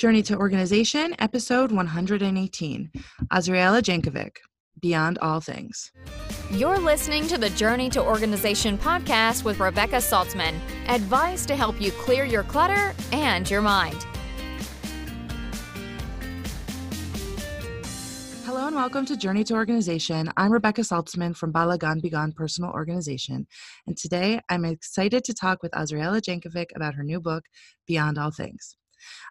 Journey to Organization, episode 118. Azriela Jankovic, Beyond All Things. You're listening to the Journey to Organization podcast with Rebecca Saltzman. Advice to help you clear your clutter and your mind. Hello and welcome to Journey to Organization. I'm Rebecca Saltzman from Balagan Began Personal Organization. And today I'm excited to talk with Azriela Jankovic about her new book, Beyond All Things.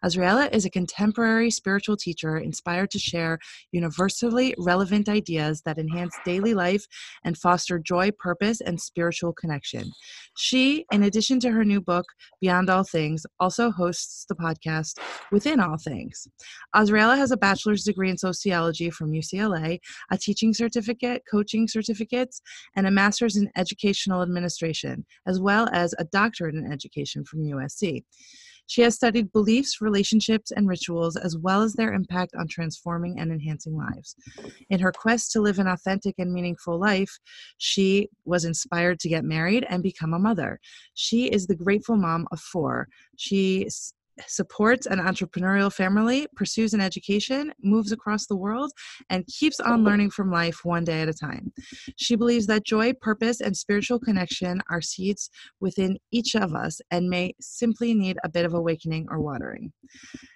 Azriela is a contemporary spiritual teacher inspired to share universally relevant ideas that enhance daily life and foster joy, purpose, and spiritual connection. She, in addition to her new book, Beyond All Things, also hosts the podcast Within All Things. Azriela has a bachelor's degree in sociology from UCLA, a teaching certificate, coaching certificates, and a master's in educational administration, as well as a doctorate in education from USC. She has studied beliefs, relationships, and rituals, as well as their impact on transforming and enhancing lives. In her quest to live an authentic and meaningful life, she was inspired to get married and become a mother. She is the grateful mom of four. She supports an entrepreneurial family, pursues an education, moves across the world, and keeps on learning from life one day at a time. She believes that joy, purpose, and spiritual connection are seeds within each of us and may simply need a bit of awakening or watering.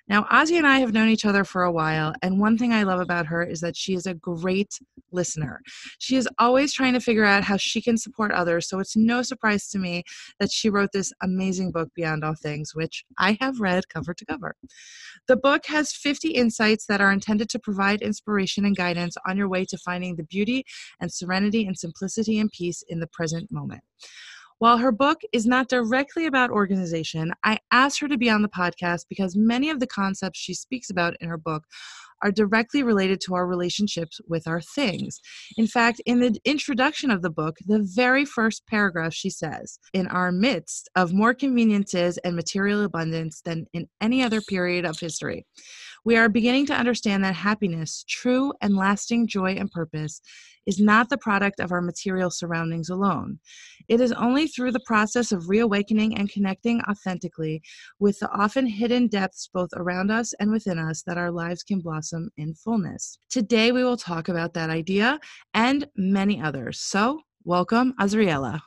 Now, Ozzy and I have known each other for a while, and one thing I love about her is that she is a great listener. She is always trying to figure out how she can support others, so it's no surprise to me that she wrote this amazing book, Beyond All Things, which I have read cover to cover. The book has 50 insights that are intended to provide inspiration and guidance on your way to finding the beauty and serenity and simplicity and peace in the present moment. While her book is not directly about organization, I asked her to be on the podcast because many of the concepts she speaks about in her book are directly related to our relationships with our things. In fact, in the introduction of the book, the very first paragraph she says, In our midst of more conveniences and material abundance than in any other period of history, we are beginning to understand that happiness, true and lasting joy and purpose, is not the product of our material surroundings alone. It is only through the process of reawakening and connecting authentically with the often hidden depths both around us and within us that our lives can blossom in fullness. Today, we will talk about that idea and many others. So, welcome, Azriela.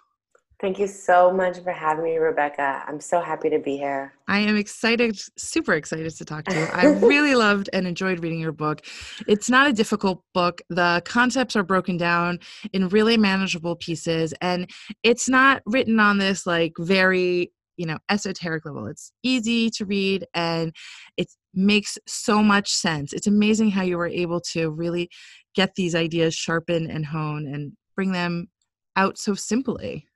Thank you so much for having me, Rebecca. I'm so happy to be here. I am excited, super excited to talk to you. I really loved and enjoyed reading your book. It's not a difficult book. The concepts are broken down in really manageable pieces, and it's not written on this like very you know esoteric level it's easy to read and it makes so much sense it's amazing how you were able to really get these ideas sharpen and hone and bring them out so simply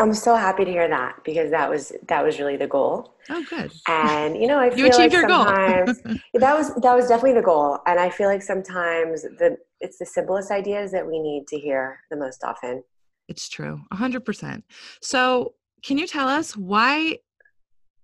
I'm so happy to hear that because that was that was really the goal. Oh, good. And you know, I feel you achieved like your sometimes goal. that was that was definitely the goal. And I feel like sometimes the it's the simplest ideas that we need to hear the most often. It's true, hundred percent. So, can you tell us why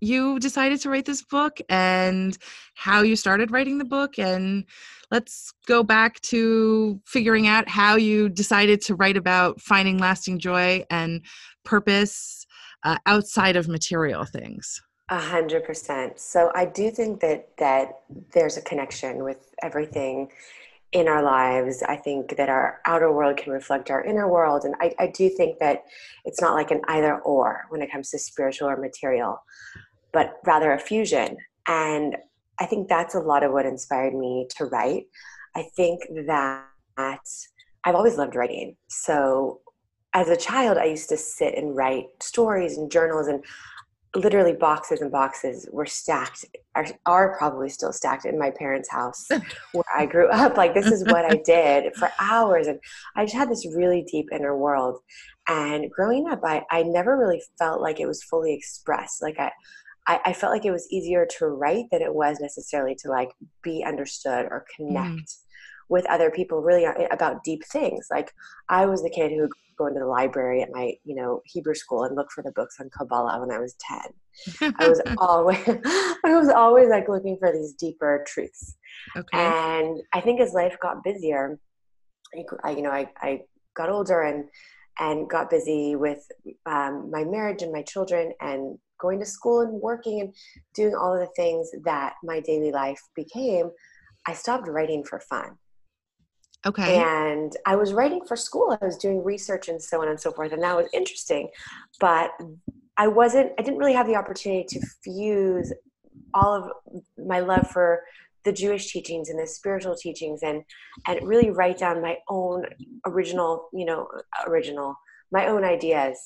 you decided to write this book and how you started writing the book and let's go back to figuring out how you decided to write about finding lasting joy and purpose uh, outside of material things. A hundred percent. So i do think that that there's a connection with everything in our lives. I think that our outer world can reflect our inner world and i, I do think that it's not like an either or when it comes to spiritual or material but rather a fusion and i think that's a lot of what inspired me to write i think that i've always loved writing so as a child, I used to sit and write stories and journals, and literally boxes and boxes were stacked, are, are probably still stacked in my parents' house where I grew up. Like, this is what I did for hours. And I just had this really deep inner world. And growing up, I, I never really felt like it was fully expressed. Like, I, I, I felt like it was easier to write than it was necessarily to like be understood or connect. Mm with other people really about deep things. Like I was the kid who would go into the library at my, you know, Hebrew school and look for the books on Kabbalah when I was 10. I was always I was always like looking for these deeper truths. Okay. And I think as life got busier, I, you know, I, I got older and and got busy with um, my marriage and my children and going to school and working and doing all of the things that my daily life became, I stopped writing for fun. Okay. And I was writing for school. I was doing research and so on and so forth. And that was interesting. But I wasn't, I didn't really have the opportunity to fuse all of my love for the Jewish teachings and the spiritual teachings and and really write down my own original, you know, original, my own ideas,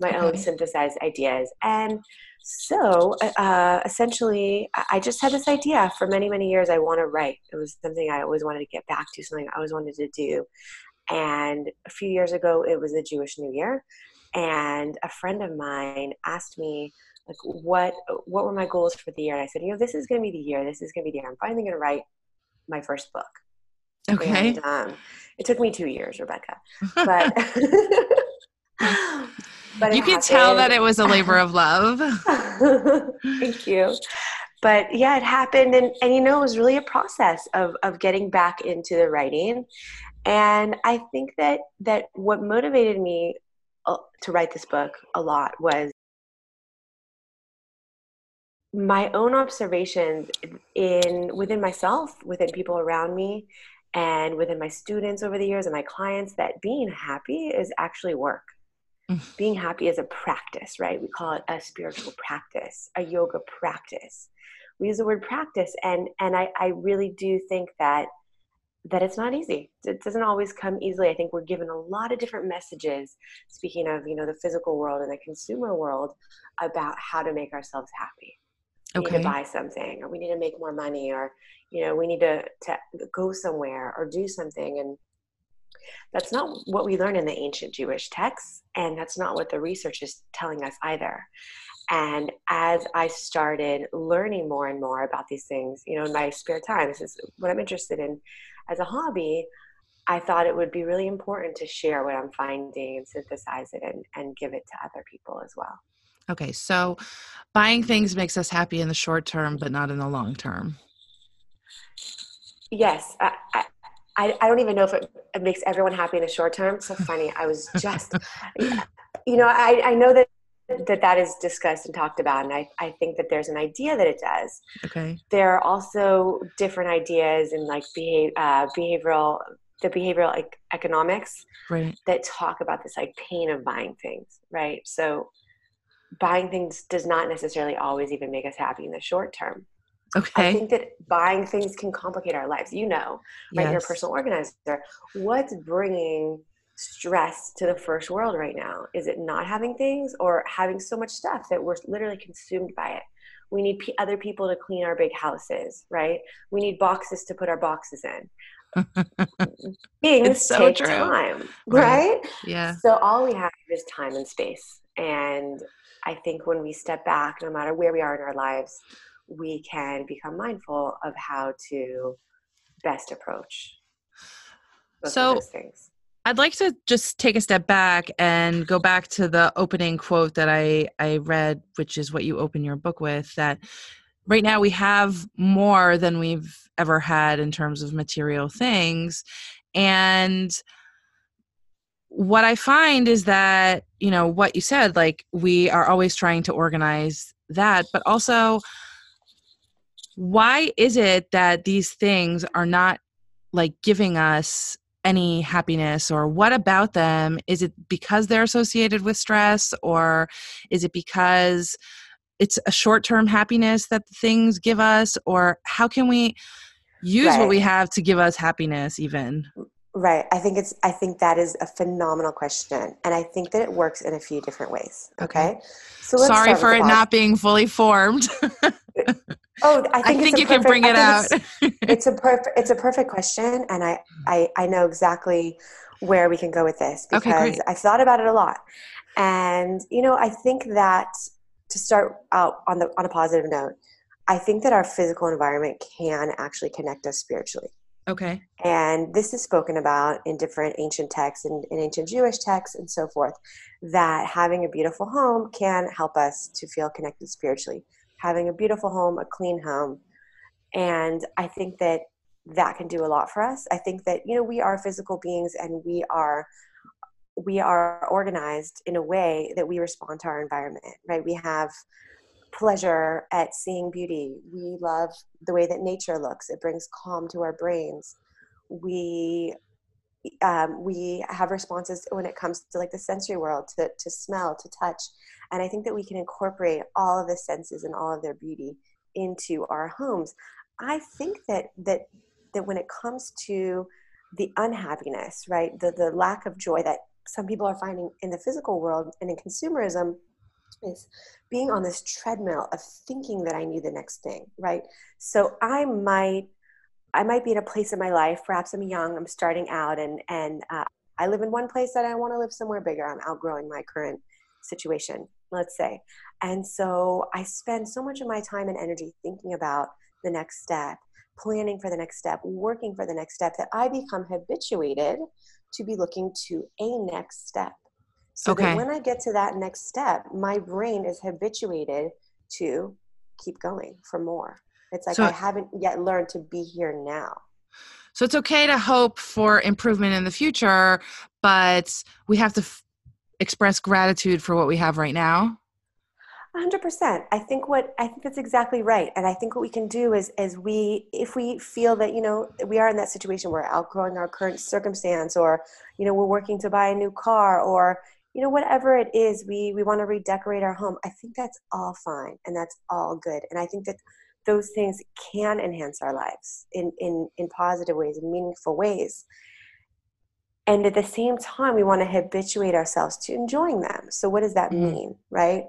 my okay. own synthesized ideas. And so uh, essentially, I just had this idea for many, many years. I want to write. It was something I always wanted to get back to, something I always wanted to do. And a few years ago, it was the Jewish New Year. And a friend of mine asked me, like what what were my goals for the year? And i said you know this is going to be the year this is going to be the year. I'm finally going to write my first book. Okay. And, um, it took me two years rebecca. But but you can tell that it was a labor of love. Thank you. But yeah it happened and, and you know it was really a process of of getting back into the writing. And i think that that what motivated me uh, to write this book a lot was my own observations in within myself within people around me and within my students over the years and my clients that being happy is actually work. Mm. being happy is a practice right? We call it a spiritual practice a yoga practice. We use the word practice and and i, I really do think that that it's not easy. It doesn't always come easily. I think we're given a lot of different messages speaking of you know the physical world and the consumer world about how to make ourselves happy okay. need to buy something or we need to make more money or you know we need to, to go somewhere or do something. And that's not what we learn in the ancient jewish texts and that's not what the research is telling us either. And as i started learning more and more about these things you know in my spare time this is what i'm interested in as a hobby i thought it would be really important to share what i'm finding and synthesize it and, and give it to other people as well Okay, so buying things makes us happy in the short term, but not in the long term. Yes, I, I, I don't even know if it, it, makes everyone happy in the short term. So funny. I was just, you know, I, I know that that that is discussed and talked about and I, I think that there's an idea that it does okay there are also different ideas in like behave, uh, behavioral the behavioral like economics right. that talk about this like pain of buying things right so buying things does not necessarily always even make us happy in the short term. Okay. I think that buying things can complicate our lives. You know, right? Yes. You're a personal organizer. What's bringing stress to the first world right now? Is it not having things or having so much stuff that we're literally consumed by it? We need p- other people to clean our big houses, right? We need boxes to put our boxes in. Things so take true. time, right? right? Yeah. So all we have is time and space. And I think when we step back, no matter where we are in our lives, we can become mindful of how to best approach so things. I'd like to just take a step back and go back to the opening quote that I, I read, which is what you open your book with that right now we have more than we've ever had in terms of material things. And what I find is that, you know, what you said, like we are always trying to organize that, but also why is it that these things are not like giving us any happiness? Or what about them? Is it because they're associated with stress? Or is it because it's a short-term happiness that the things give us? Or how can we use right. what we have to give us happiness even Right. I think it's I think that is a phenomenal question. And I think that it works in a few different ways. Okay. okay. So sorry for it not being fully formed. oh, I think, I think you perfect, can bring it out. It's, it's, a perfect it's a perfect question and I, I I know exactly where we can go with this because okay, I've thought about it a lot. And you know, I think that to start out on the on a positive note, I think that our physical environment can actually connect us spiritually. Okay. And this is spoken about in different ancient texts and in ancient Jewish texts and so forth, that having a beautiful home can help us to feel connected spiritually. Having a beautiful home, a clean home. And I think that that can do a lot for us. I think that, you know, we are physical beings and we are we are organized in a way that we respond to our environment, right? We have pleasure at seeing beauty. We love the way that nature looks. It brings calm to our brains. We um, we have responses when it comes to like the sensory world, to, to smell, to touch. And I think that we can incorporate all of the senses and all of their beauty into our homes. I think that that that when it comes to the unhappiness, right, the the lack of joy that some people are finding in the physical world and in consumerism is being on this treadmill of thinking that I need the next thing, right? So I might I might be in a place in my life, perhaps I'm young, I'm starting out and and uh, I live in one place that I want to live somewhere bigger. I'm outgrowing my current situation, let's say. And so I spend so much of my time and energy thinking about the next step, planning for the next step, working for the next step that I become habituated to be looking to a next step. So okay. that when I get to that next step, my brain is habituated to keep going for more. It's like so, I haven't yet learned to be here now. So it's okay to hope for improvement in the future, but we have to f- express gratitude for what we have right now. 100% i think what i think that's exactly right and i think what we can do is as we if we feel that you know we are in that situation where we're outgrowing our current circumstance or you know we're working to buy a new car or you know whatever it is we we want to redecorate our home i think that's all fine and that's all good. And i think that those things can enhance our lives in in in positive ways in meaningful ways. And at the same time we want to habituate ourselves to enjoying them. So what does that mm-hmm. mean right?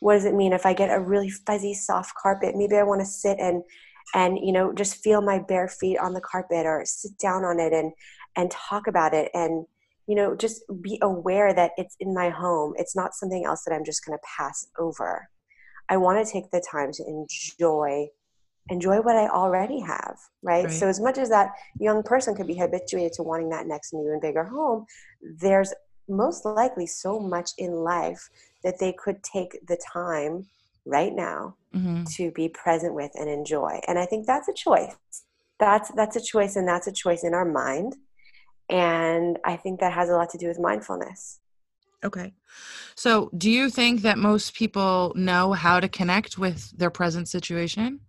What does it mean if i get a really fuzzy soft carpet? Maybe i want to sit and and you know just feel my bare feet on the carpet or sit down on it and and talk about it and you know just be aware that it's in my home it's not something else that i'm just going to pass over i want to take the time to enjoy enjoy what i already have right? right? so as much as that young person could be habituated to wanting that next new and bigger home there's most likely so much in life that they could take the time right now mm-hmm. to be present with and enjoy and i think that's a choice that's that's a choice and that's a choice in our mind and i think that has a lot to do with mindfulness okay so do you think that most people know how to connect with their present situation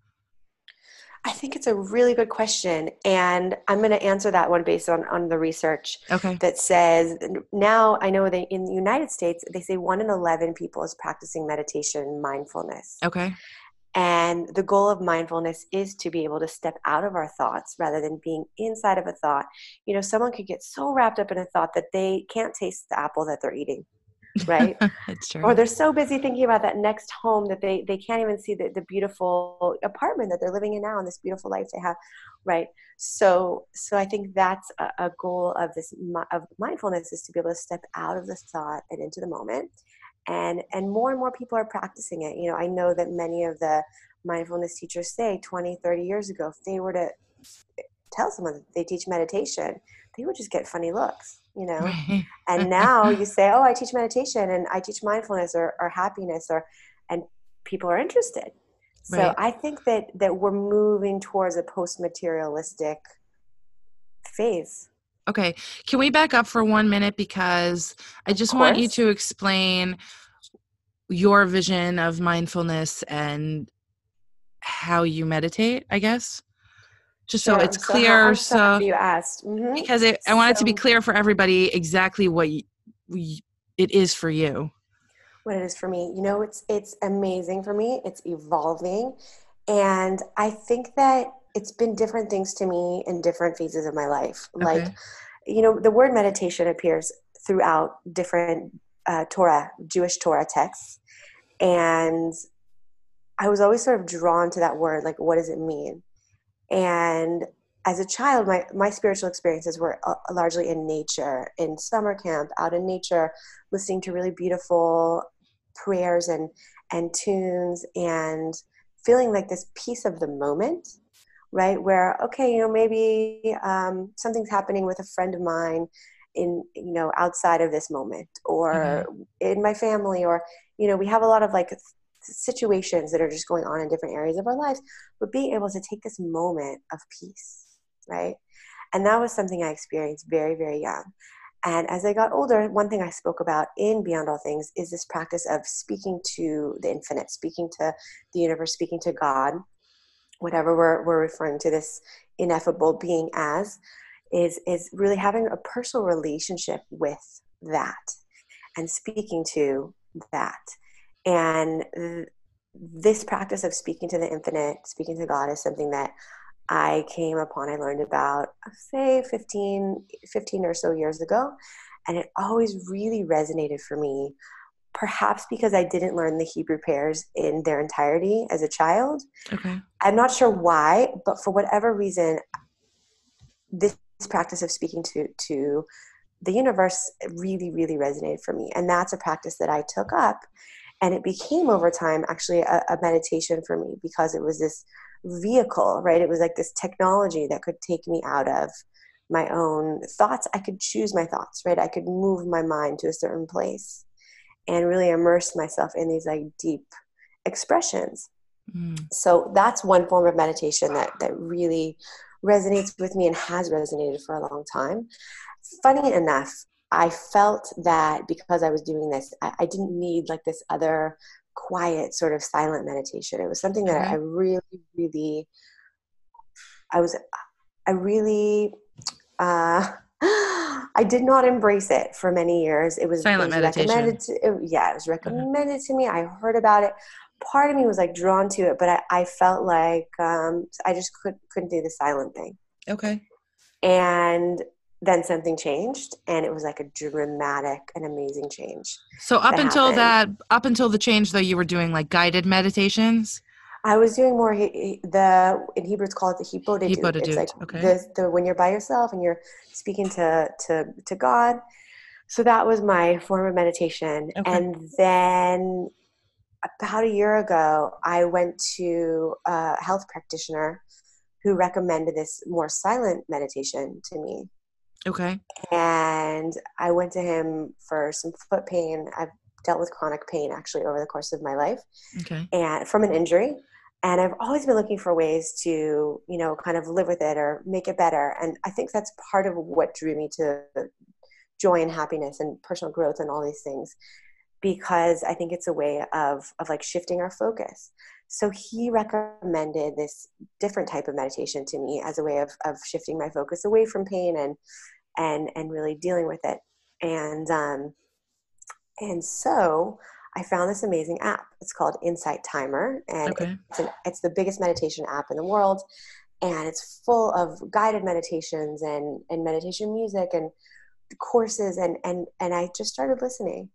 I think it's a really good question. And I'm going to answer that one based on, on the research okay. that says now I know that in the United States, they say one in 11 people is practicing meditation mindfulness. Okay. And the goal of mindfulness is to be able to step out of our thoughts rather than being inside of a thought. You know, someone could get so wrapped up in a thought that they can't taste the apple that they're eating right? It's true. Or they're so busy thinking about that next home that they, they can't even see the, the beautiful apartment that they're living in now and this beautiful life they have, right? So, so I think that's a, a goal of this of mindfulness is to be able to step out of the thought and into the moment, and and more and more people are practicing it. You know, I know that many of the mindfulness teachers say 20, 30 years ago, if they were to tell someone that they teach meditation, they would just get funny looks you know and now you say oh i teach meditation and i teach mindfulness or, or happiness or and people are interested so right. i think that that we're moving towards a post-materialistic phase okay can we back up for one minute because i just want you to explain your vision of mindfulness and how you meditate i guess just so it's clear. So, so you asked mm-hmm. because it, I want so, it to be clear for everybody exactly what you, it is for you. What it is for me, you know, it's it's amazing for me. It's evolving, and I think that it's been different things to me in different phases of my life. Okay. Like, you know, the word meditation appears throughout different uh, Torah, Jewish Torah texts, and I was always sort of drawn to that word. Like, what does it mean? And as a child, my, my spiritual experiences were uh, largely in nature, in summer camp, out in nature, listening to really beautiful prayers and, and tunes and feeling like this piece of the moment, right? Where, okay, you know, maybe um, something's happening with a friend of mine in, you know, outside of this moment or mm-hmm. in my family or, you know, we have a lot of like situations that are just going on in different areas of our lives, but being able to take this moment of peace, right? And that was something I experienced very, very young. And as I got older, one thing I spoke about in Beyond All Things is this practice of speaking to the infinite, speaking to the universe, speaking to God, whatever we're, we're referring to this ineffable being as, is, is really having a personal relationship with that and speaking to that. And th- this practice of speaking to the infinite, speaking to God, is something that I came upon, I learned about, say, 15, 15 or so years ago. And it always really resonated for me, perhaps because I didn't learn the Hebrew prayers in their entirety as a child. Okay. I'm not sure why, but for whatever reason, this practice of speaking to, to the universe really, really resonated for me. And that's a practice that I took up. And it became over time actually a, a meditation for me because it was this vehicle, right? It was like this technology that could take me out of my own thoughts. I could choose my thoughts, right? I could move my mind to a certain place and really immerse myself in these like deep expressions. Mm. So that's one form of meditation that that really resonates with me and has resonated for a long time. Funny enough, I felt that because I was doing this, I, I didn't need like this other quiet sort of silent meditation. It was something that I really, really, I was, I really, uh, I did not embrace it for many years. It was silent it was. Recommended to, it, yeah, it was recommended mm-hmm. to me. I heard about it. Part of me was like drawn to it, but I, I felt like um, I just could, couldn't do the silent thing. Okay. And then something changed and it was like a dramatic and amazing change so up that until happened. that up until the change though you were doing like guided meditations i was doing more the in hebrew it's called the hitbodedut. it's like okay. the, the when you're by yourself and you're speaking to to to god so that was my form of meditation okay. and then about a year ago i went to a health practitioner who recommended this more silent meditation to me Okay. And I went to him for some foot pain. I've dealt with chronic pain actually over the course of my life. Okay. And from an injury. And I've always been looking for ways to, you know, kind of live with it or make it better. And I think that's part of what drew me to joy and happiness and personal growth and all these things because I think it's a way of of like shifting our focus. So he recommended this different type of meditation to me as a way of, of shifting my focus away from pain and and and really dealing with it. And um, and so I found this amazing app. It's called Insight Timer, and okay. it's, an, it's the biggest meditation app in the world. And it's full of guided meditations and, and meditation music and courses and, and and I just started listening.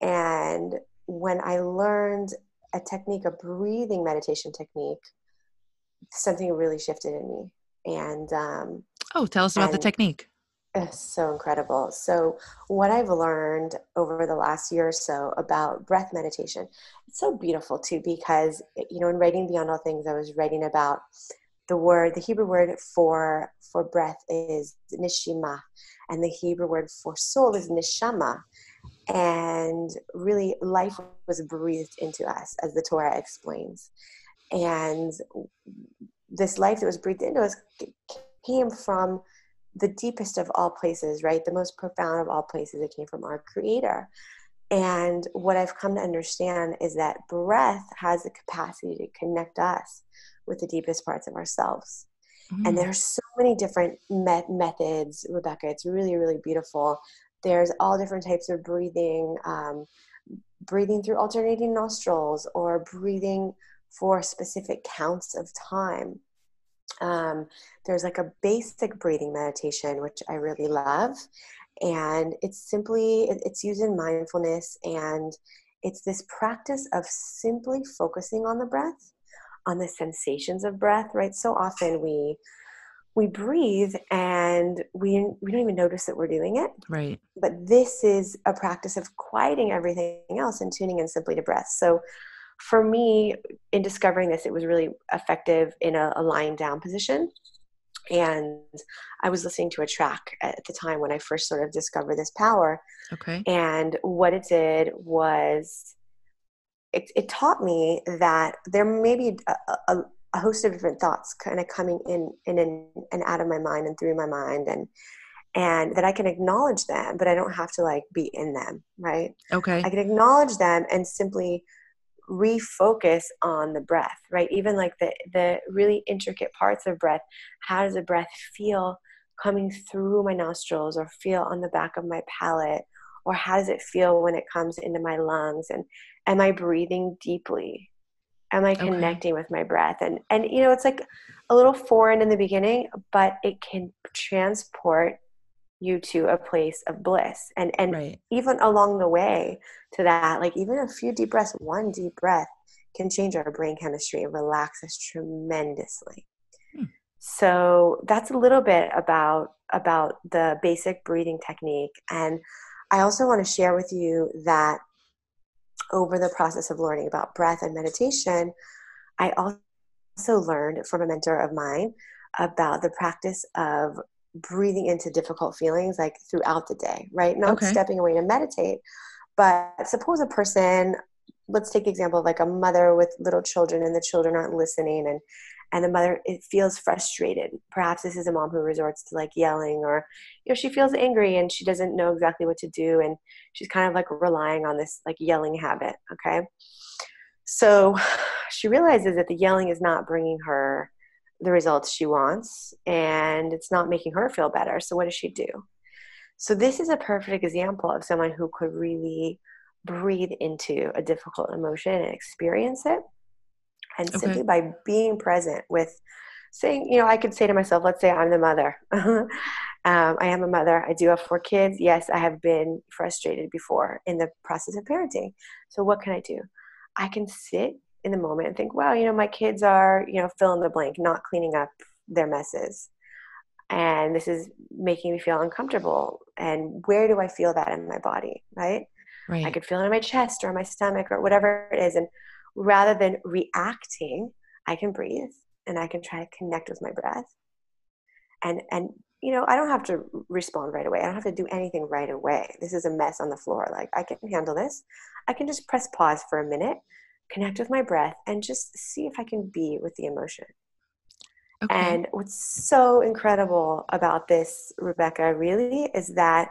And when I learned a technique, a breathing meditation technique, something really shifted in me. And um, oh, tell us about the technique. So incredible. So, what I've learned over the last year or so about breath meditation, it's so beautiful too, because, you know, in writing Beyond All Things, I was writing about the word, the Hebrew word for, for breath is neshima, and the Hebrew word for soul is neshama and really life was breathed into us as the torah explains and this life that was breathed into us came from the deepest of all places right? The most profound of all places it came from our creator. And what i've come to understand is that breath has the capacity to connect us with the deepest parts of ourselves. Mm. and there's so many different met- methods rebecca. It's really really beautiful. There's all different types of breathing, um, breathing through alternating nostrils or breathing for specific counts of time. Um, there's like a basic breathing meditation, which I really love. And it's simply, it's used in mindfulness and it's this practice of simply focusing on the breath, on the sensations of breath, right? So often we we breathe and we we don't even notice that we're doing it right but this is a practice of quieting everything else and tuning in simply to breath so for me in discovering this it was really effective in a, a lying down position and i was listening to a track at the time when i first sort of discovered this power okay and what it did was it, it taught me that there may be a, a, a host of different thoughts kind of coming in, in and, and out of my mind and through my mind and and that I can acknowledge them, but I don't have to like be in them, right? Okay. I can acknowledge them and simply refocus on the breath, right? Even like the the really intricate parts of breath. How does the breath feel coming through my nostrils or feel on the back of my palate? Or how does it feel when it comes into my lungs? And am I breathing deeply? Am I connecting okay. with my breath? And and you know, it's like a little foreign in the beginning, but it can transport you to a place of bliss and and right. even along the way to that like even a few deep breaths one deep breath can change our brain chemistry and relax us tremendously hmm. so that's a little bit about about the basic breathing technique and i also want to share with you that over the process of learning about breath and meditation i also learned from a mentor of mine about the practice of breathing into difficult feelings like throughout the day, right? Not okay. stepping away to meditate, but suppose a person, let's take example of like a mother with little children and the children aren't listening and and the mother it feels frustrated. Perhaps this is a mom who resorts to like yelling or you know she feels angry and she doesn't know exactly what to do and she's kind of like relying on this like yelling habit, okay? So she realizes that the yelling is not bringing her the results she wants and it's not making her feel better. So, what does she do? So, this is a perfect example of someone who could really breathe into a difficult emotion and experience it. And okay. simply by being present with saying, you know, I could say to myself, let's say I'm the mother. um, I am a mother. I do have four kids. Yes, I have been frustrated before in the process of parenting. So, what can I do? I can sit in the moment and think, wow, you know, my kids are, you know, fill in the blank, not cleaning up their messes. And this is making me feel uncomfortable. And where do I feel that in my body? Right. Right. I could feel it in my chest or my stomach or whatever it is. And rather than reacting, I can breathe and I can try to connect with my breath. And and you know, I don't have to respond right away. I don't have to do anything right away. This is a mess on the floor. Like I can handle this. I can just press pause for a minute connect with my breath, and just see if I can be with the emotion. Okay. And what's so incredible about this, Rebecca, really is that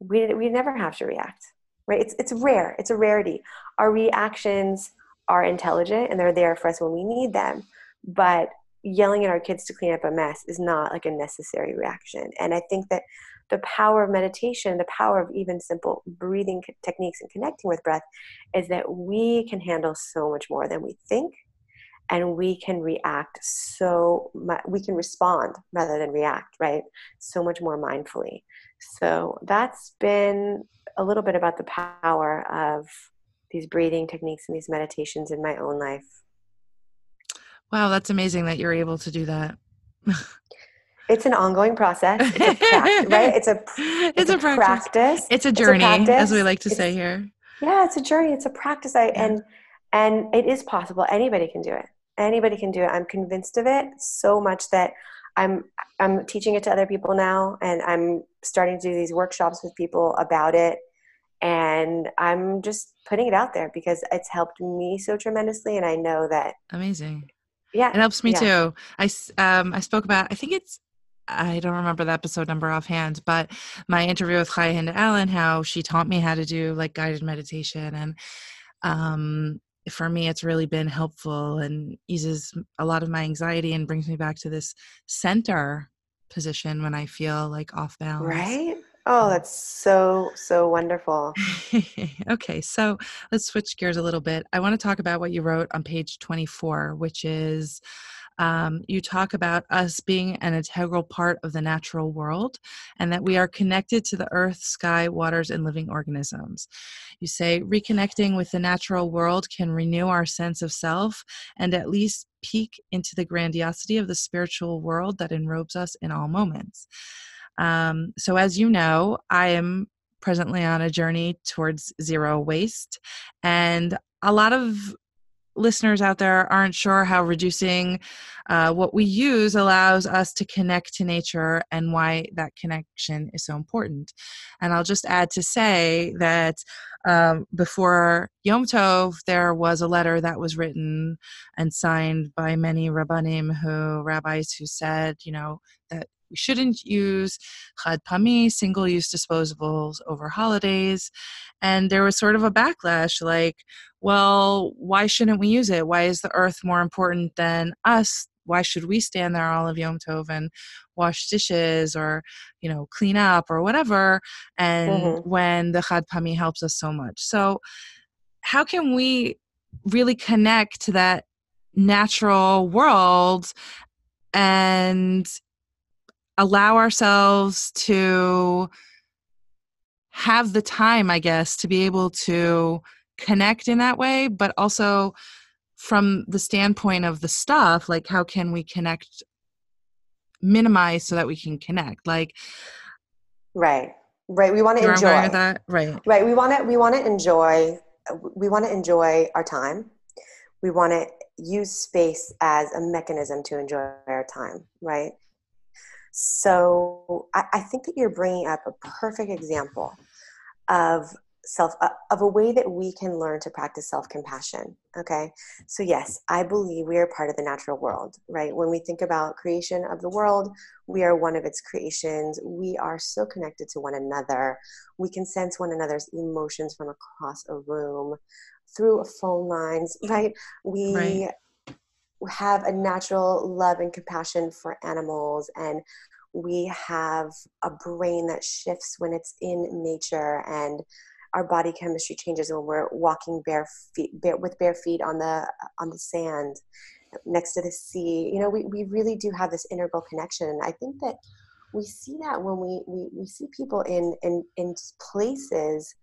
we, we never have to react, right? It's, it's rare, it's a rarity. Our reactions are intelligent and they're there for us when we need them. But yelling at our kids to clean up a mess is not like a necessary reaction. And I think that the power of meditation, the power of even simple breathing techniques and connecting with breath is that we can handle so much more than we think and we can react so much, we can respond rather than react, right? So much more mindfully. So that's been a little bit about the power of these breathing techniques and these meditations in my own life. Wow, that's amazing that you're able to do that. it's an ongoing process. It's right? It's a it's, it's a, a practice. practice. It's a journey, it's a as we like to it's, say here. Yeah, it's a journey. It's a practice. I yeah. and and it is possible. Anybody can do it. Anybody can do it. I'm convinced of it so much that I'm I'm teaching it to other people now, and I'm starting to do these workshops with people about it. And I'm just putting it out there because it's helped me so tremendously, and I know that amazing. Yeah, it helps me yeah. too. I um I spoke about I think it's I don't remember the episode number offhand, but my interview with Chaya Hinda Allen, how she taught me how to do like guided meditation. And um, for me, it's really been helpful and eases a lot of my anxiety and brings me back to this center position when I feel like off balance. Right? Oh, that's so, so wonderful. okay, so let's switch gears a little bit. I want to talk about what you wrote on page 24, which is um, you talk about us being an integral part of the natural world and that we are connected to the earth, sky, waters, and living organisms. You say reconnecting with the natural world can renew our sense of self and at least peek into the grandiosity of the spiritual world that enrobes us in all moments. Um, so, as you know, I am presently on a journey towards zero waste. And a lot of listeners out there aren't sure how reducing uh, what we use allows us to connect to nature and why that connection is so important. And I'll just add to say that um, before Yom Tov, there was a letter that was written and signed by many rabbanim who rabbis who said, you know, that we shouldn't use khad pami, single use disposables over holidays. And there was sort of a backlash like, well, why shouldn't we use it? Why is the earth more important than us? Why should we stand there all of Yom Tov and wash dishes or, you know, clean up or whatever? And mm-hmm. when the Khad Pami helps us so much. So, how can we really connect to that natural world and allow ourselves to have the time, I guess, to be able to connect in that way, but also from the standpoint of the stuff, like how can we connect, minimize so that we can connect? Like, right, right. We want to enjoy that, right? Right. We want to. We want to enjoy. We want to enjoy our time. We want to use space as a mechanism to enjoy our time, right? So I, I think that you're bringing up a perfect example of self uh, of a way that we can learn to practice self-compassion okay? So yes i believe we are part of the natural world right? When we think about creation of the world we are one of its creations. We are so connected to one another. We can sense one another's emotions from across a room through phone lines right? We right. have a natural love and compassion for animals and we have a brain that shifts when it's in nature and our body chemistry changes when we're walking bare feet bare, with bare feet on the on the sand next to the sea. You know we, we really do have this integral connection. And i think that we see that when we we, we see people in in in places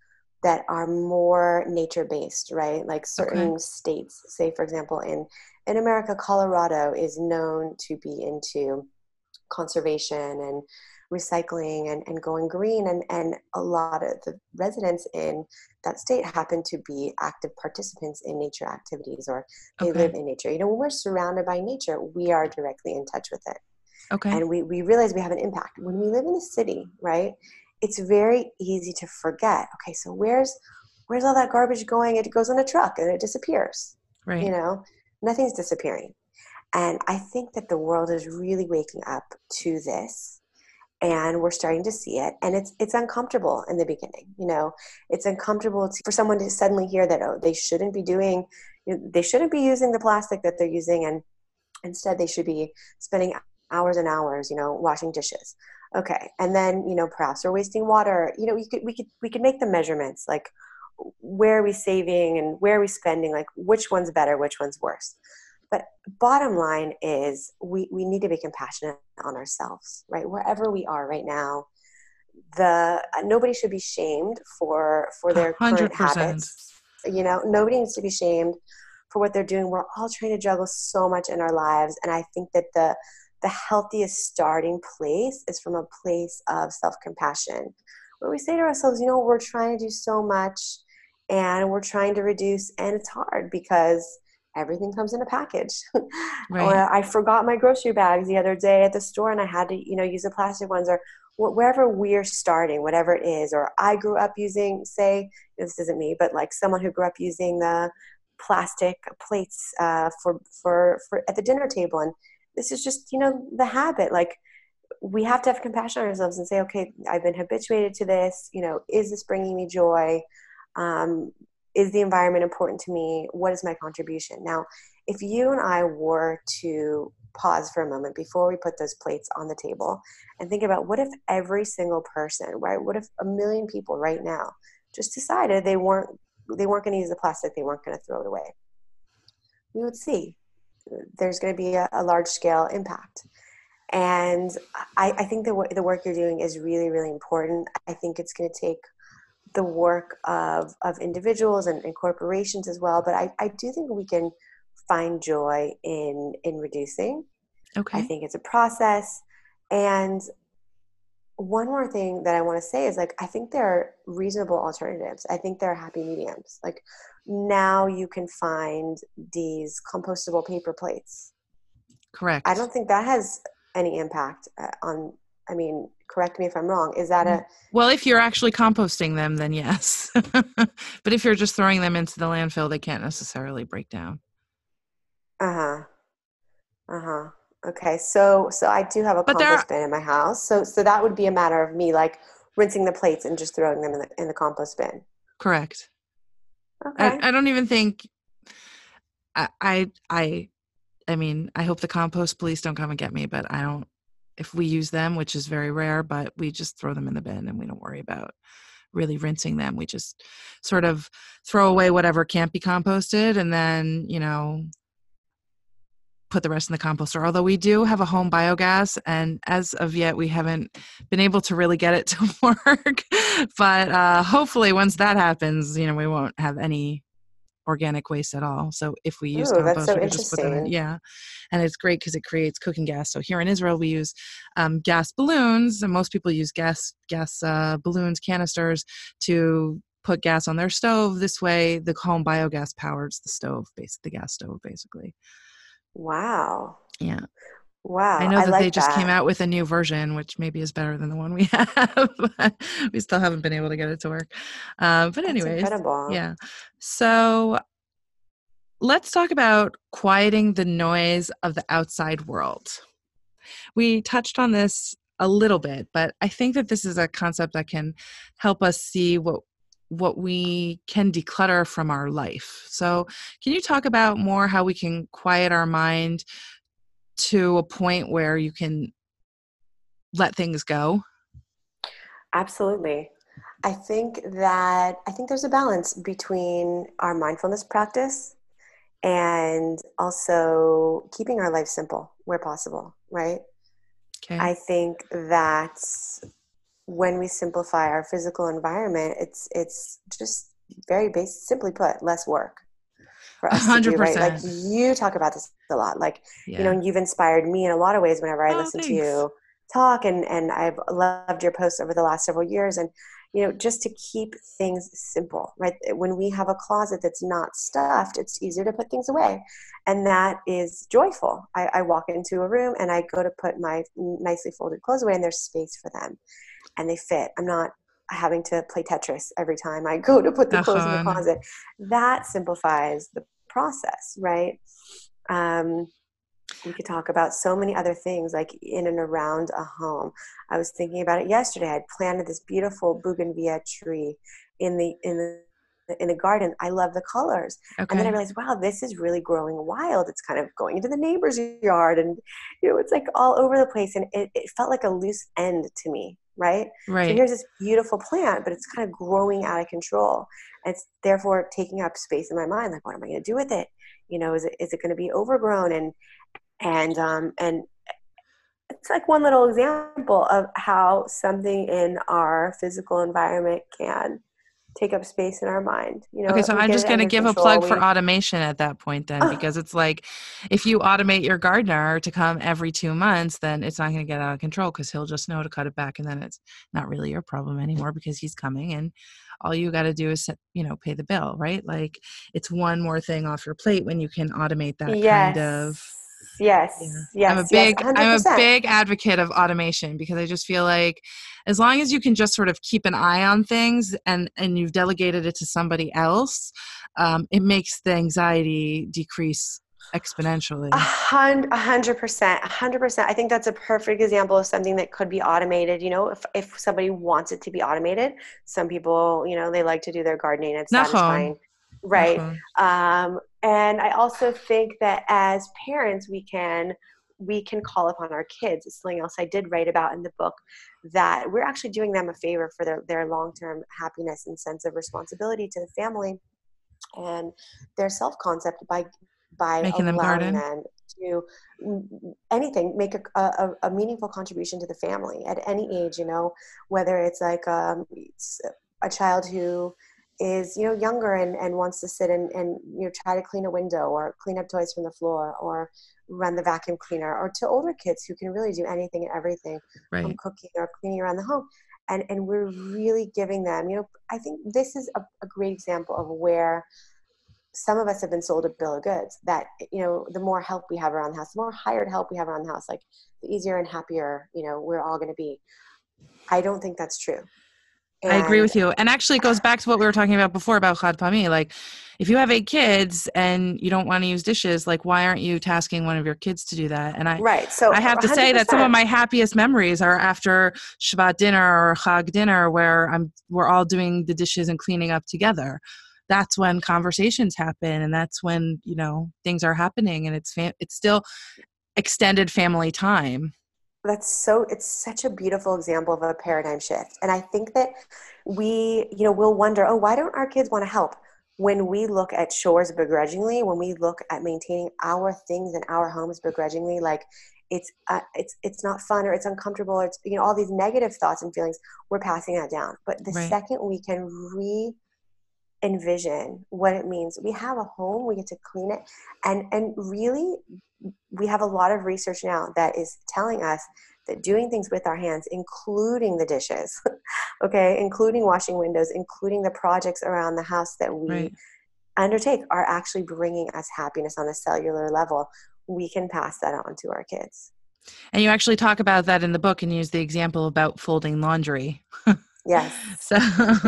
that are more nature based right? Like certain okay. states say for example in in america colorado is known to be into conservation and recycling and, and going green and, and a lot of the residents in that state happen to be active participants in nature activities or they okay. live in nature. You know when we're surrounded by nature we are directly in touch with it. Okay. And we, we realize we have an impact. When we live in the city right it's very easy to forget okay so where's where's all that garbage going? It goes on a truck and it disappears right. you know? Nothing's disappearing. And I think that the world is really waking up to this and we're starting to see it and it's it's uncomfortable in the beginning you know? It's uncomfortable to, for someone to suddenly hear that oh they shouldn't be doing they shouldn't be using the plastic that they're using and instead they should be spending hours and hours you know washing dishes. Okay and then you know perhaps we're wasting water. You know we could we could we could make the measurements like where are we saving and where are we spending? Like which one's better which one's worse but bottom line is we, we need to be compassionate on ourselves, right? Wherever we are right now, the uh, nobody should be shamed for for their 100%. current habits. You know, nobody needs to be shamed for what they're doing. We're all trying to juggle so much in our lives, and I think that the the healthiest starting place is from a place of self compassion, where we say to ourselves, you know, we're trying to do so much, and we're trying to reduce, and it's hard because everything comes in a package. Right. or I forgot my grocery bags the other day at the store and I had to, you know, use the plastic ones or wherever we're starting, whatever it is. Or I grew up using, say, this isn't me, but like someone who grew up using the plastic plates uh, for, for, for at the dinner table. And this is just, you know, the habit. Like we have to have compassion on ourselves and say, okay, I've been habituated to this. You know, is this bringing me joy? Um, is the environment important to me? What is my contribution? Now, if you and I were to pause for a moment before we put those plates on the table and think about what if every single person, right? What if a million people right now just decided they weren't they weren't going to use the plastic, they weren't going to throw it away? We would see there's going to be a, a large scale impact. And I, I think the, the work you're doing is really, really important. I think it's going to take the work of, of individuals and, and corporations as well. But I, I do think we can find joy in in reducing. Okay. I think it's a process. And one more thing that I want to say is like I think there are reasonable alternatives. I think there are happy mediums. Like now you can find these compostable paper plates. Correct. I don't think that has any impact uh, on I mean, correct me if I'm wrong. Is that a mm. well? If you're actually composting them, then yes. but if you're just throwing them into the landfill, they can't necessarily break down. Uh huh. Uh huh. Okay, so so I do have a But compost there- bin in my house. So so that would be a matter of me like rinsing the plates and just throwing them in the in the compost bin. Correct. Okay. I, I don't even think I, I I I mean, I hope the compost police don't come and get me, but I don't if we use them, which is very rare, but we just throw them in the bin and we don't worry about really rinsing them. We just sort of throw away whatever can't be composted and then, you know, put the rest in the composter. Although we do have a home biogas, and as of yet, we haven't been able to really get it to work. but uh, hopefully, once that happens, you know, we won't have any organic waste at all. So if we use Ooh, compost, so we just put them in. Yeah, and it's great because it creates cooking gas. So here in Israel, we use um, gas balloons, and most people use gas gas uh, balloons canisters to put gas on their stove. This way, the home biogas powers the stove, basically the gas stove, basically. wow. Yeah. Wow. I know that like they just came out with a new version, which maybe is better than the one we have. but we still haven't been able to get it to work. Uh, but anyways, incredible. yeah. So let's talk about quieting the noise of the outside world. We touched on this a little bit, but I think that this is a concept that can help us see what what we can declutter from our life. So, can you talk about more how we can quiet our mind to a point where you can let things go? Absolutely. I think that I think there's a balance between our mindfulness practice and also keeping our life simple where possible, right? Okay. I think that when we simplify our physical environment, it's it's just very basic. Simply put, less work for us to do. Right? Like you talk about this a lot. Like yeah. you know, you've inspired me in a lot of ways whenever I Oh, listen to you talk, and and I've loved your posts over the last several years, and you know, just to keep things simple. Right? When we have a closet that's not stuffed, it's easier to put things away and that is joyful. I, I walk into a room and I go to put my nicely folded clothes away, and there's space for them, and they fit. I'm not having to play Tetris every time I go to put the clothes in the Uh-huh. closet. That simplifies the process, right? Um, we could talk about so many other things like in and around a home. I was thinking about it yesterday. I planted this beautiful bougainvillea tree in the in the in the garden. I love the colors. okay. And then I realized, wow, this is really growing wild. It's kind of going into the neighbor's yard and, you know, it's like all over the place. And it, it felt like a loose end to me, right? So right. here's this beautiful plant, but it's kind of growing out of control. And it's therefore taking up space in my mind. Like, what am I going to do with it? You know, is it, is it going to be overgrown? And, and, um, and it's like one little example of how something in our physical environment can take up space in our mind. You know, Okay, so I'm just going to give a control, plug for automation at that point then Oh. because it's like if you automate your gardener to come every 2 months then it's not going to get out of control cuz he'll just know to cut it back and then it's not really your problem anymore because he's coming and all you got to do is you know pay the bill, right? Like it's one more thing off your plate when you can automate that yes. kind of Yes. Yes. I'm a yes, big I'm a big advocate of automation because I just feel like as long as you can just sort of keep an eye on things and and you've delegated it to somebody else, um, it makes the anxiety decrease exponentially. A hun- a hundred percent, a hundred percent. I think that's a perfect example of something that could be automated. You know, if if somebody wants it to be automated, some people, you know, they like to do their gardening. It's Nachon. satisfying, right? Uh-huh. Um, and I also think that as parents, we can we can call upon our kids. It's something else I did write about in the book that we're actually doing them a favor for their their long term happiness and sense of responsibility to the family and their self concept by by Making them allowing garden. them to anything make a, a, a meaningful contribution to the family at any age you know whether it's like um, it's a child who is you know younger and, and wants to sit and, and you know try to clean a window or clean up toys from the floor or run the vacuum cleaner or to older kids who can really do anything and everything from Right. cooking or cleaning around the home. And and we're really giving them you know i think this is a, a great example of where some of us have been sold a bill of goods that you know the more help we have around the house the more hired help we have around the house like the easier and happier you know we're all going to be. I don't think that's true And I agree with you. And actually, it goes back to what we were talking about before about chad pa'ami. Like, if you have eight kids and you don't want to use dishes, like, why aren't you tasking one of your kids to do that? And I, right. So I have 100%. to say that some of my happiest memories are after Shabbat dinner or Chag dinner, where I'm we're all doing the dishes and cleaning up together. That's when conversations happen, and that's when you know things are happening, and it's fam- it's still extended family time that's so it's such a beautiful example of a paradigm shift. And i think that we you know we'll wonder oh why don't our kids want to help? When we look at chores begrudgingly when we look at maintaining our things in our homes begrudgingly like it's uh, it's it's not fun or it's uncomfortable or it's you know all these negative thoughts and feelings we're passing that down. But the right. second we can re envision what it means we have a home we get to clean it and and really we have a lot of research now that is telling us that doing things with our hands, including the dishes, okay, including washing windows, including the projects around the house that we right. undertake, are actually bringing us happiness on a cellular level. We can pass that on to our kids. And you actually talk about that in the book and use the example about folding laundry. Yes. So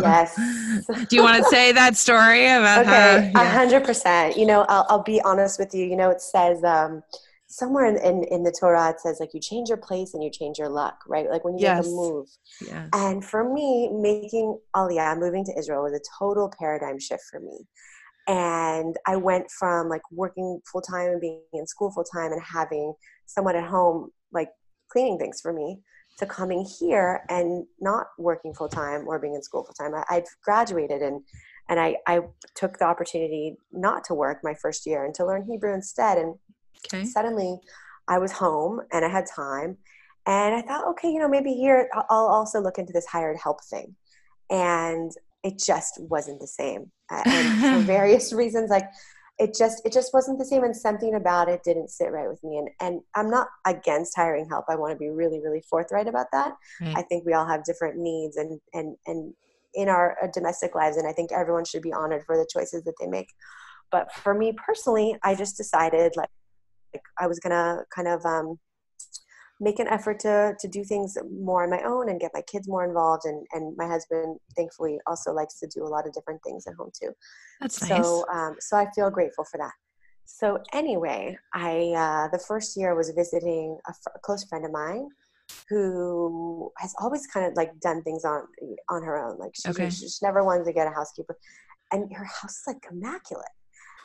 yes. do you want to say that story about okay, a hundred percent. You know, I'll, I'll be honest with you. You know, it says um, somewhere in, in, in, the Torah it says like you change your place and you change your luck, right? Like when you yes. make a move. Yes. And for me, making Aliyah, moving to Israel was a total paradigm shift for me. And I went from like working full time and being in school full time and having someone at home like cleaning things for me to coming here and not working full time or being in school full time. I, would graduated and and I, I took the opportunity not to work my first year and to learn Hebrew instead. And okay. suddenly I was home and I had time. And I thought, okay, you know, maybe here I'll also look into this hired help thing. And it just wasn't the same. And for various reasons, like it just it just wasn't the same and something about it didn't sit right with me. And and i'm not against hiring help. I want to be really really forthright about that. Right. i think we all have different needs and and and in our uh, domestic lives and i think everyone should be honored for the choices that they make. But for me personally i just decided like, like i was gonna kind of um, make an effort to to do things more on my own and get my kids more involved. And and my husband thankfully also likes to do a lot of different things at home too. That's so nice. um, so i feel grateful for that. So anyway i uh, the first year I was visiting a close friend of mine who has always kind of like done things on on her own. Like she, okay. she never wanted to get a housekeeper. And her house is like immaculate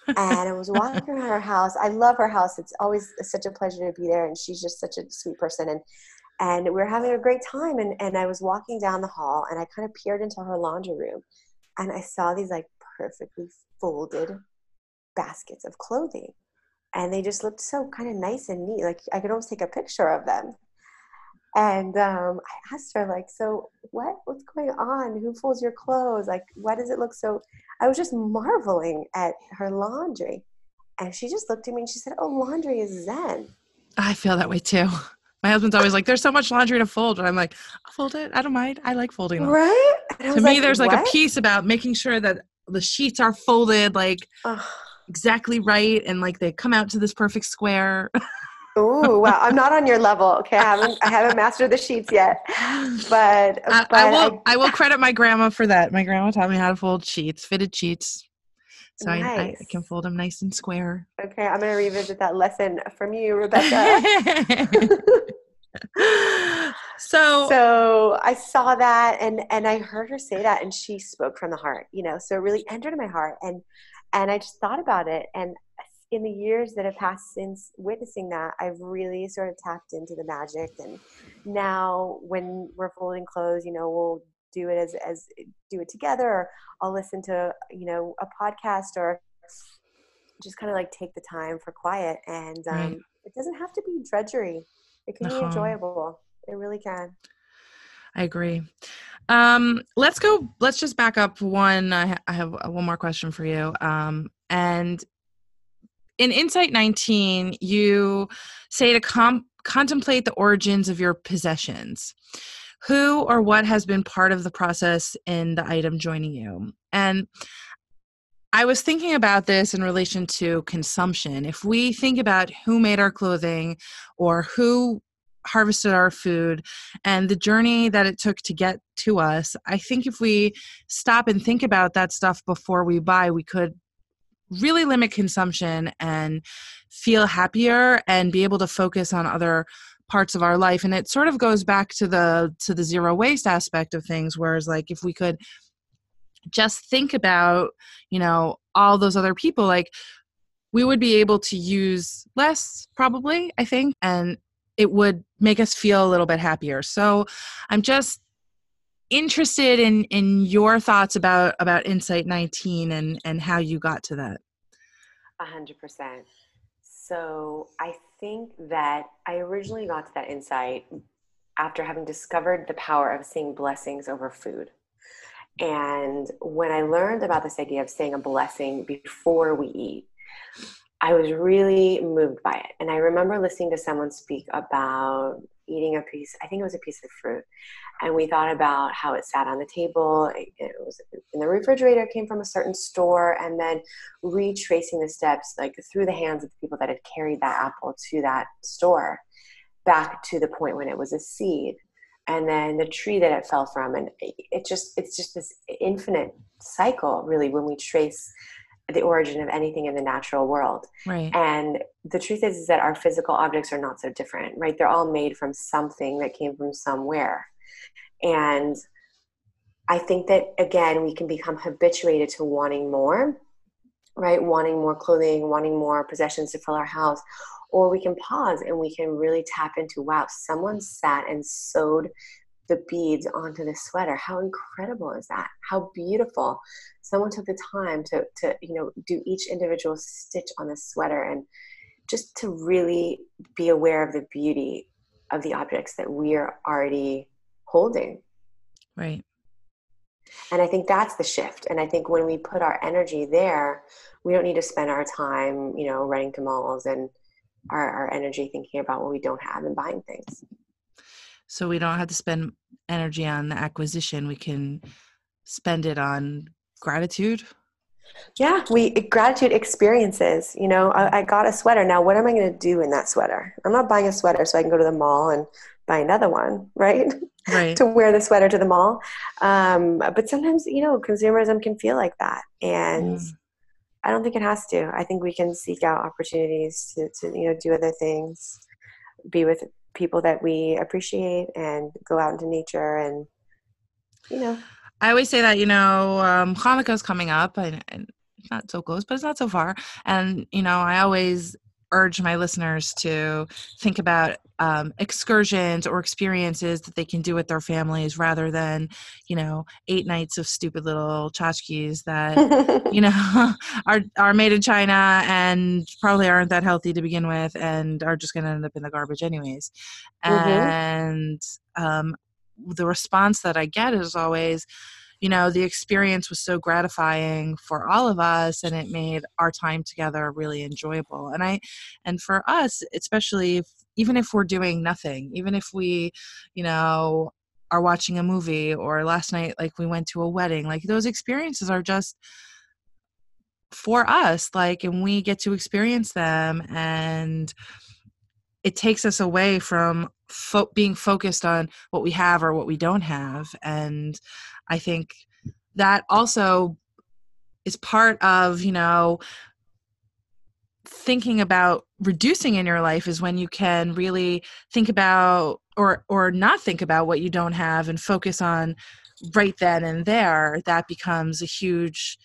and I was walking around her house. I love her house. It's always such a pleasure to be there, and she's just such a sweet person. And and we were having a great time. And and I was walking down the hall, and I kind of peered into her laundry room, and I saw these like perfectly folded baskets of clothing, and they just looked so kind of nice and neat. Like I could almost take a picture of them. And um, I asked her, like, so what? What's going on? Who folds your clothes? Like, why does it look so? I was just marveling at her laundry, and she just looked at me and she said, "Oh, laundry is zen." I feel that way too. My husband's always like, "There's so much laundry to fold," and I'm like, "I'll fold it. I don't mind. I like folding them." Right? To me, like, there's like what? a piece about making sure that the sheets are folded like exactly right, and like they come out to this perfect square. Oh wow! I'm not on your level. Okay, I haven't I haven't mastered the sheets yet, but, I, but I will I, I, will credit my grandma for that. My grandma taught me how to fold sheets, fitted sheets, so nice. I, I, can fold them nice and square. Okay, I'm gonna revisit that lesson from you, Rebecca. so so I saw that and and I heard her say that, and she spoke from the heart. You know, so it really entered my heart, and and I just thought about it, and in the years that have passed since witnessing that, I've really sort of tapped into the magic. And now, when we're folding clothes, you know, we'll do it as as do it together. Or I'll listen to you know a podcast or just kind of like take the time for quiet. And um, right. it doesn't have to be drudgery. It can uh-huh. be enjoyable. It really can. I agree. Um, let's go. Let's just back up one. I, ha- I have one more question for you. Um, and in Insight 19, you say to com- contemplate the origins of your possessions. Who or what has been part of the process in the item joining you? And I was thinking about this in relation to consumption. If we think about who made our clothing or who harvested our food and the journey that it took to get to us i think if we stop and think about that stuff before we buy we could really limit consumption and feel happier and be able to focus on other parts of our life. And it sort of goes back to the to the zero waste aspect of things whereas like if we could just think about you know all those other people like we would be able to use less probably i think and it would make us feel a little bit happier. So i'm just interested in in your thoughts about about insight 19 and and how you got to that? A hundred percent. So i think that i originally got to that insight after having discovered the power of seeing blessings over food. And when i learned about this idea of saying a blessing before we eat I was really moved by it. And I remember listening to someone speak about eating a piece, I think it was a piece of fruit. And we thought about how it sat on the table. It was in the refrigerator, it came from a certain store, and then retracing the steps like through the hands of the people that had carried that apple to that store back to the point when it was a seed and then the tree that it fell from and it just it's just this infinite cycle really when we trace the origin of anything in the natural world. Right. And the truth is, is that our physical objects are not so different, right? They're all made from something that came from somewhere. And I think that again, we can become habituated to wanting more, right? Wanting more clothing, wanting more possessions to fill our house. Or we can pause and we can really tap into wow, someone sat and sewed the beads onto the sweater. How incredible is that? How beautiful. Someone took the time to, to you know, do each individual stitch on the sweater and just to really be aware of the beauty of the objects that we are already holding. Right. And I think that's the shift. And I think when we put our energy there, we don't need to spend our time, you know, running to malls and our, our energy thinking about what we don't have and buying things so we don't have to spend energy on the acquisition we can spend it on gratitude? Yeah we gratitude experiences you know I, I got a sweater now what am i going to do in that sweater? I'm not buying a sweater so i can go to the mall and buy another one right? Right. To wear the sweater to the mall um, but sometimes you know consumerism can feel like that and mm. i don't think it has to. I think we can seek out opportunities to, to you know do other things be with people that we appreciate and go out into nature and you know. I always say that you know um, is coming up and, and it's not so close but it's not so far. And you know i always urge my listeners to think about um, excursions or experiences that they can do with their families rather than you know eight nights of stupid little tchotchkes that you know are are made in china and probably aren't that healthy to begin with and are just going to end up in the garbage anyways mm-hmm. and um, the response that i get is always you know the experience was so gratifying for all of us and it made our time together really enjoyable. And i and for us especially if, even if we're doing nothing even if we you know are watching a movie or last night like we went to a wedding like those experiences are just for us like and we get to experience them and it takes us away from fo- being focused on what we have or what we don't have and I think that also is part of, you know, thinking about reducing in your life is when you can really think about or or not think about what you don't have and focus on right then and there. That becomes a huge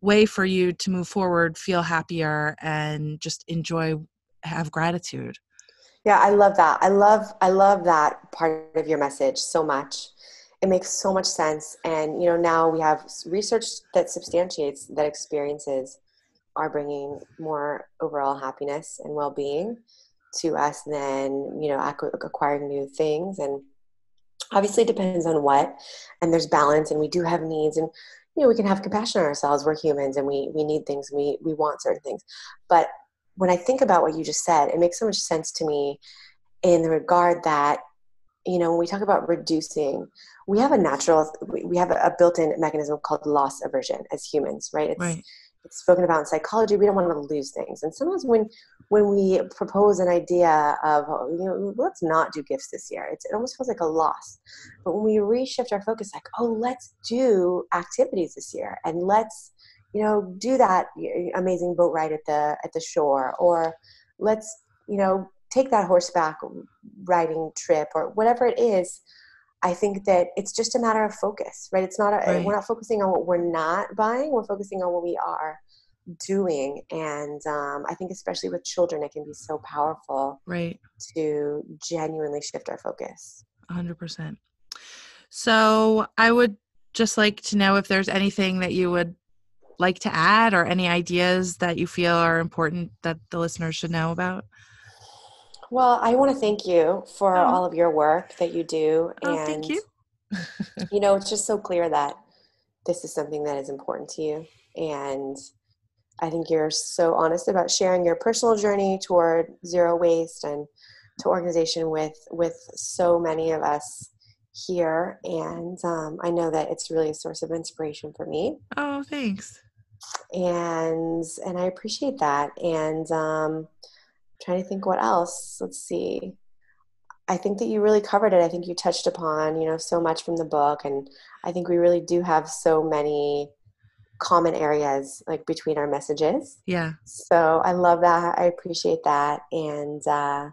way for you to move forward feel happier and just enjoy have gratitude. Yeah i love that. I love i love that part of your message so much it makes so much sense. And you know now we have research that substantiates that experiences are bringing more overall happiness and well-being to us than you know acquiring new things. And obviously it depends on what and there's balance and we do have needs and you know we can have compassion on ourselves. We're humans and we we need things. We we want certain things. But when i think about what you just said it makes so much sense to me in the regard that you know when we talk about reducing we have a natural we have a built-in mechanism called loss aversion as humans right it's right. it's spoken about in psychology. We don't want to lose things. And sometimes when when we propose an idea of you know let's not do gifts this year, it's, it almost feels like a loss. But when we reshift our focus, like oh let's do activities this year and let's you know do that amazing boat ride at the at the shore or let's you know take that horseback riding trip or whatever it is I think that it's just a matter of focus, right? It's not, a, right. we're not focusing on what we're not buying, we're focusing on what we are doing. And um, I think, especially with children, it can be so powerful right. to genuinely shift our focus. 100%. So I would just like to know if there's anything that you would like to add or any ideas that you feel are important that the listeners should know about. Well, I want to thank you for oh. all of your work that you do. Oh, and, thank you. you know, it's just so clear that this is something that is important to you. And I think you're so honest about sharing your personal journey toward zero waste and to organization with with so many of us here and um, i know that it's really a source of inspiration for me oh thanks and and i appreciate that and um, trying to think what else. Let's see. I think that you really covered it. I think you touched upon, you know, so much from the book and I think we really do have so many common areas like between our messages. Yeah. So I love that. I appreciate that. And uh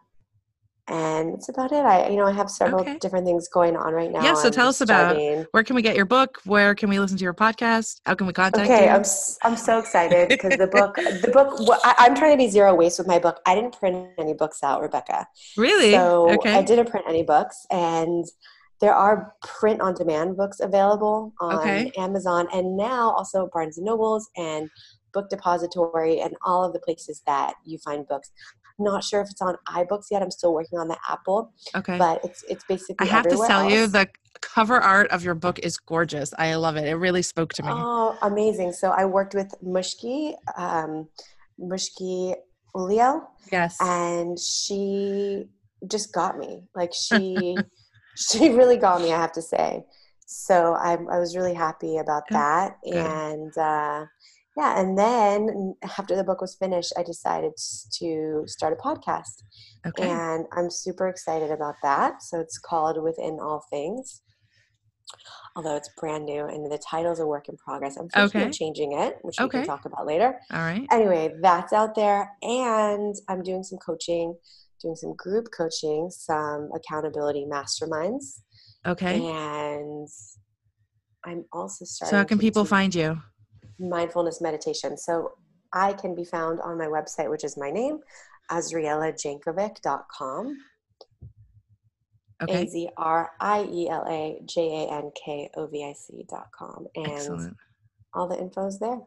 and it's about it. I, you know, I have several okay. different things going on right now. Yeah. So tell us about where can we get your book? Where can we listen to your podcast? How can we contact okay, you? Okay, I'm I'm so excited because the book, the book, I, am trying to be zero waste with my book. I didn't print any books out, Rebecca. Really? So okay. I didn't print any books, and there are print on demand books available on okay. Amazon, and now also Barnes and Nobles and Book Depository and all of the places that you find books. Not sure if it's on iBooks yet. I'm still working on the Apple. Okay. But it's it's basically. I have to tell else. you, the cover art of your book is gorgeous. I love it. It really spoke to me. Oh, amazing! So I worked with Mushki, um, Mushki Uliel. Yes. And she just got me. Like she, she really got me. I have to say. So I, I was really happy about that, Good. and. Uh, yeah and then after the book was finished i decided to start a podcast okay. and i'm super excited about that so it's called within all things although it's brand new and the title's a work in progress i'm thinking okay. of changing it which okay. we can talk about later all right anyway that's out there and i'm doing some coaching doing some group coaching some accountability masterminds okay and i'm also starting so how can people find you mindfulness meditation. So I can be found on my website, which is my name, azrielajankovic.com. Okay. A Z R I E L A J A N K O V I C.com. And Excellent. all the info is there.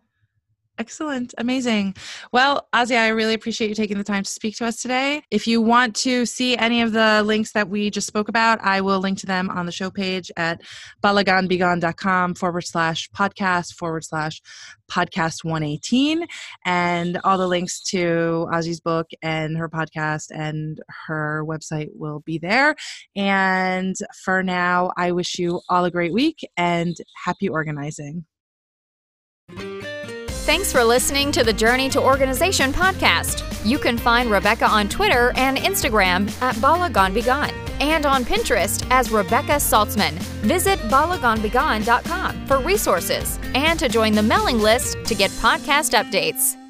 Excellent. Amazing. Well, Azia, I really appreciate you taking the time to speak to us today. If you want to see any of the links that we just spoke about, I will link to them on the show page at balaganbigan.com forward slash podcast forward slash podcast 118. And all the links to Ozzy's book and her podcast and her website will be there. And for now, I wish you all a great week and happy organizing. Thanks for listening to the Journey to Organization podcast. You can find Rebecca on Twitter and Instagram at balaganbigan and on Pinterest as Rebecca Saltzman. Visit balaganbigan.com for resources and to join the mailing list to get podcast updates.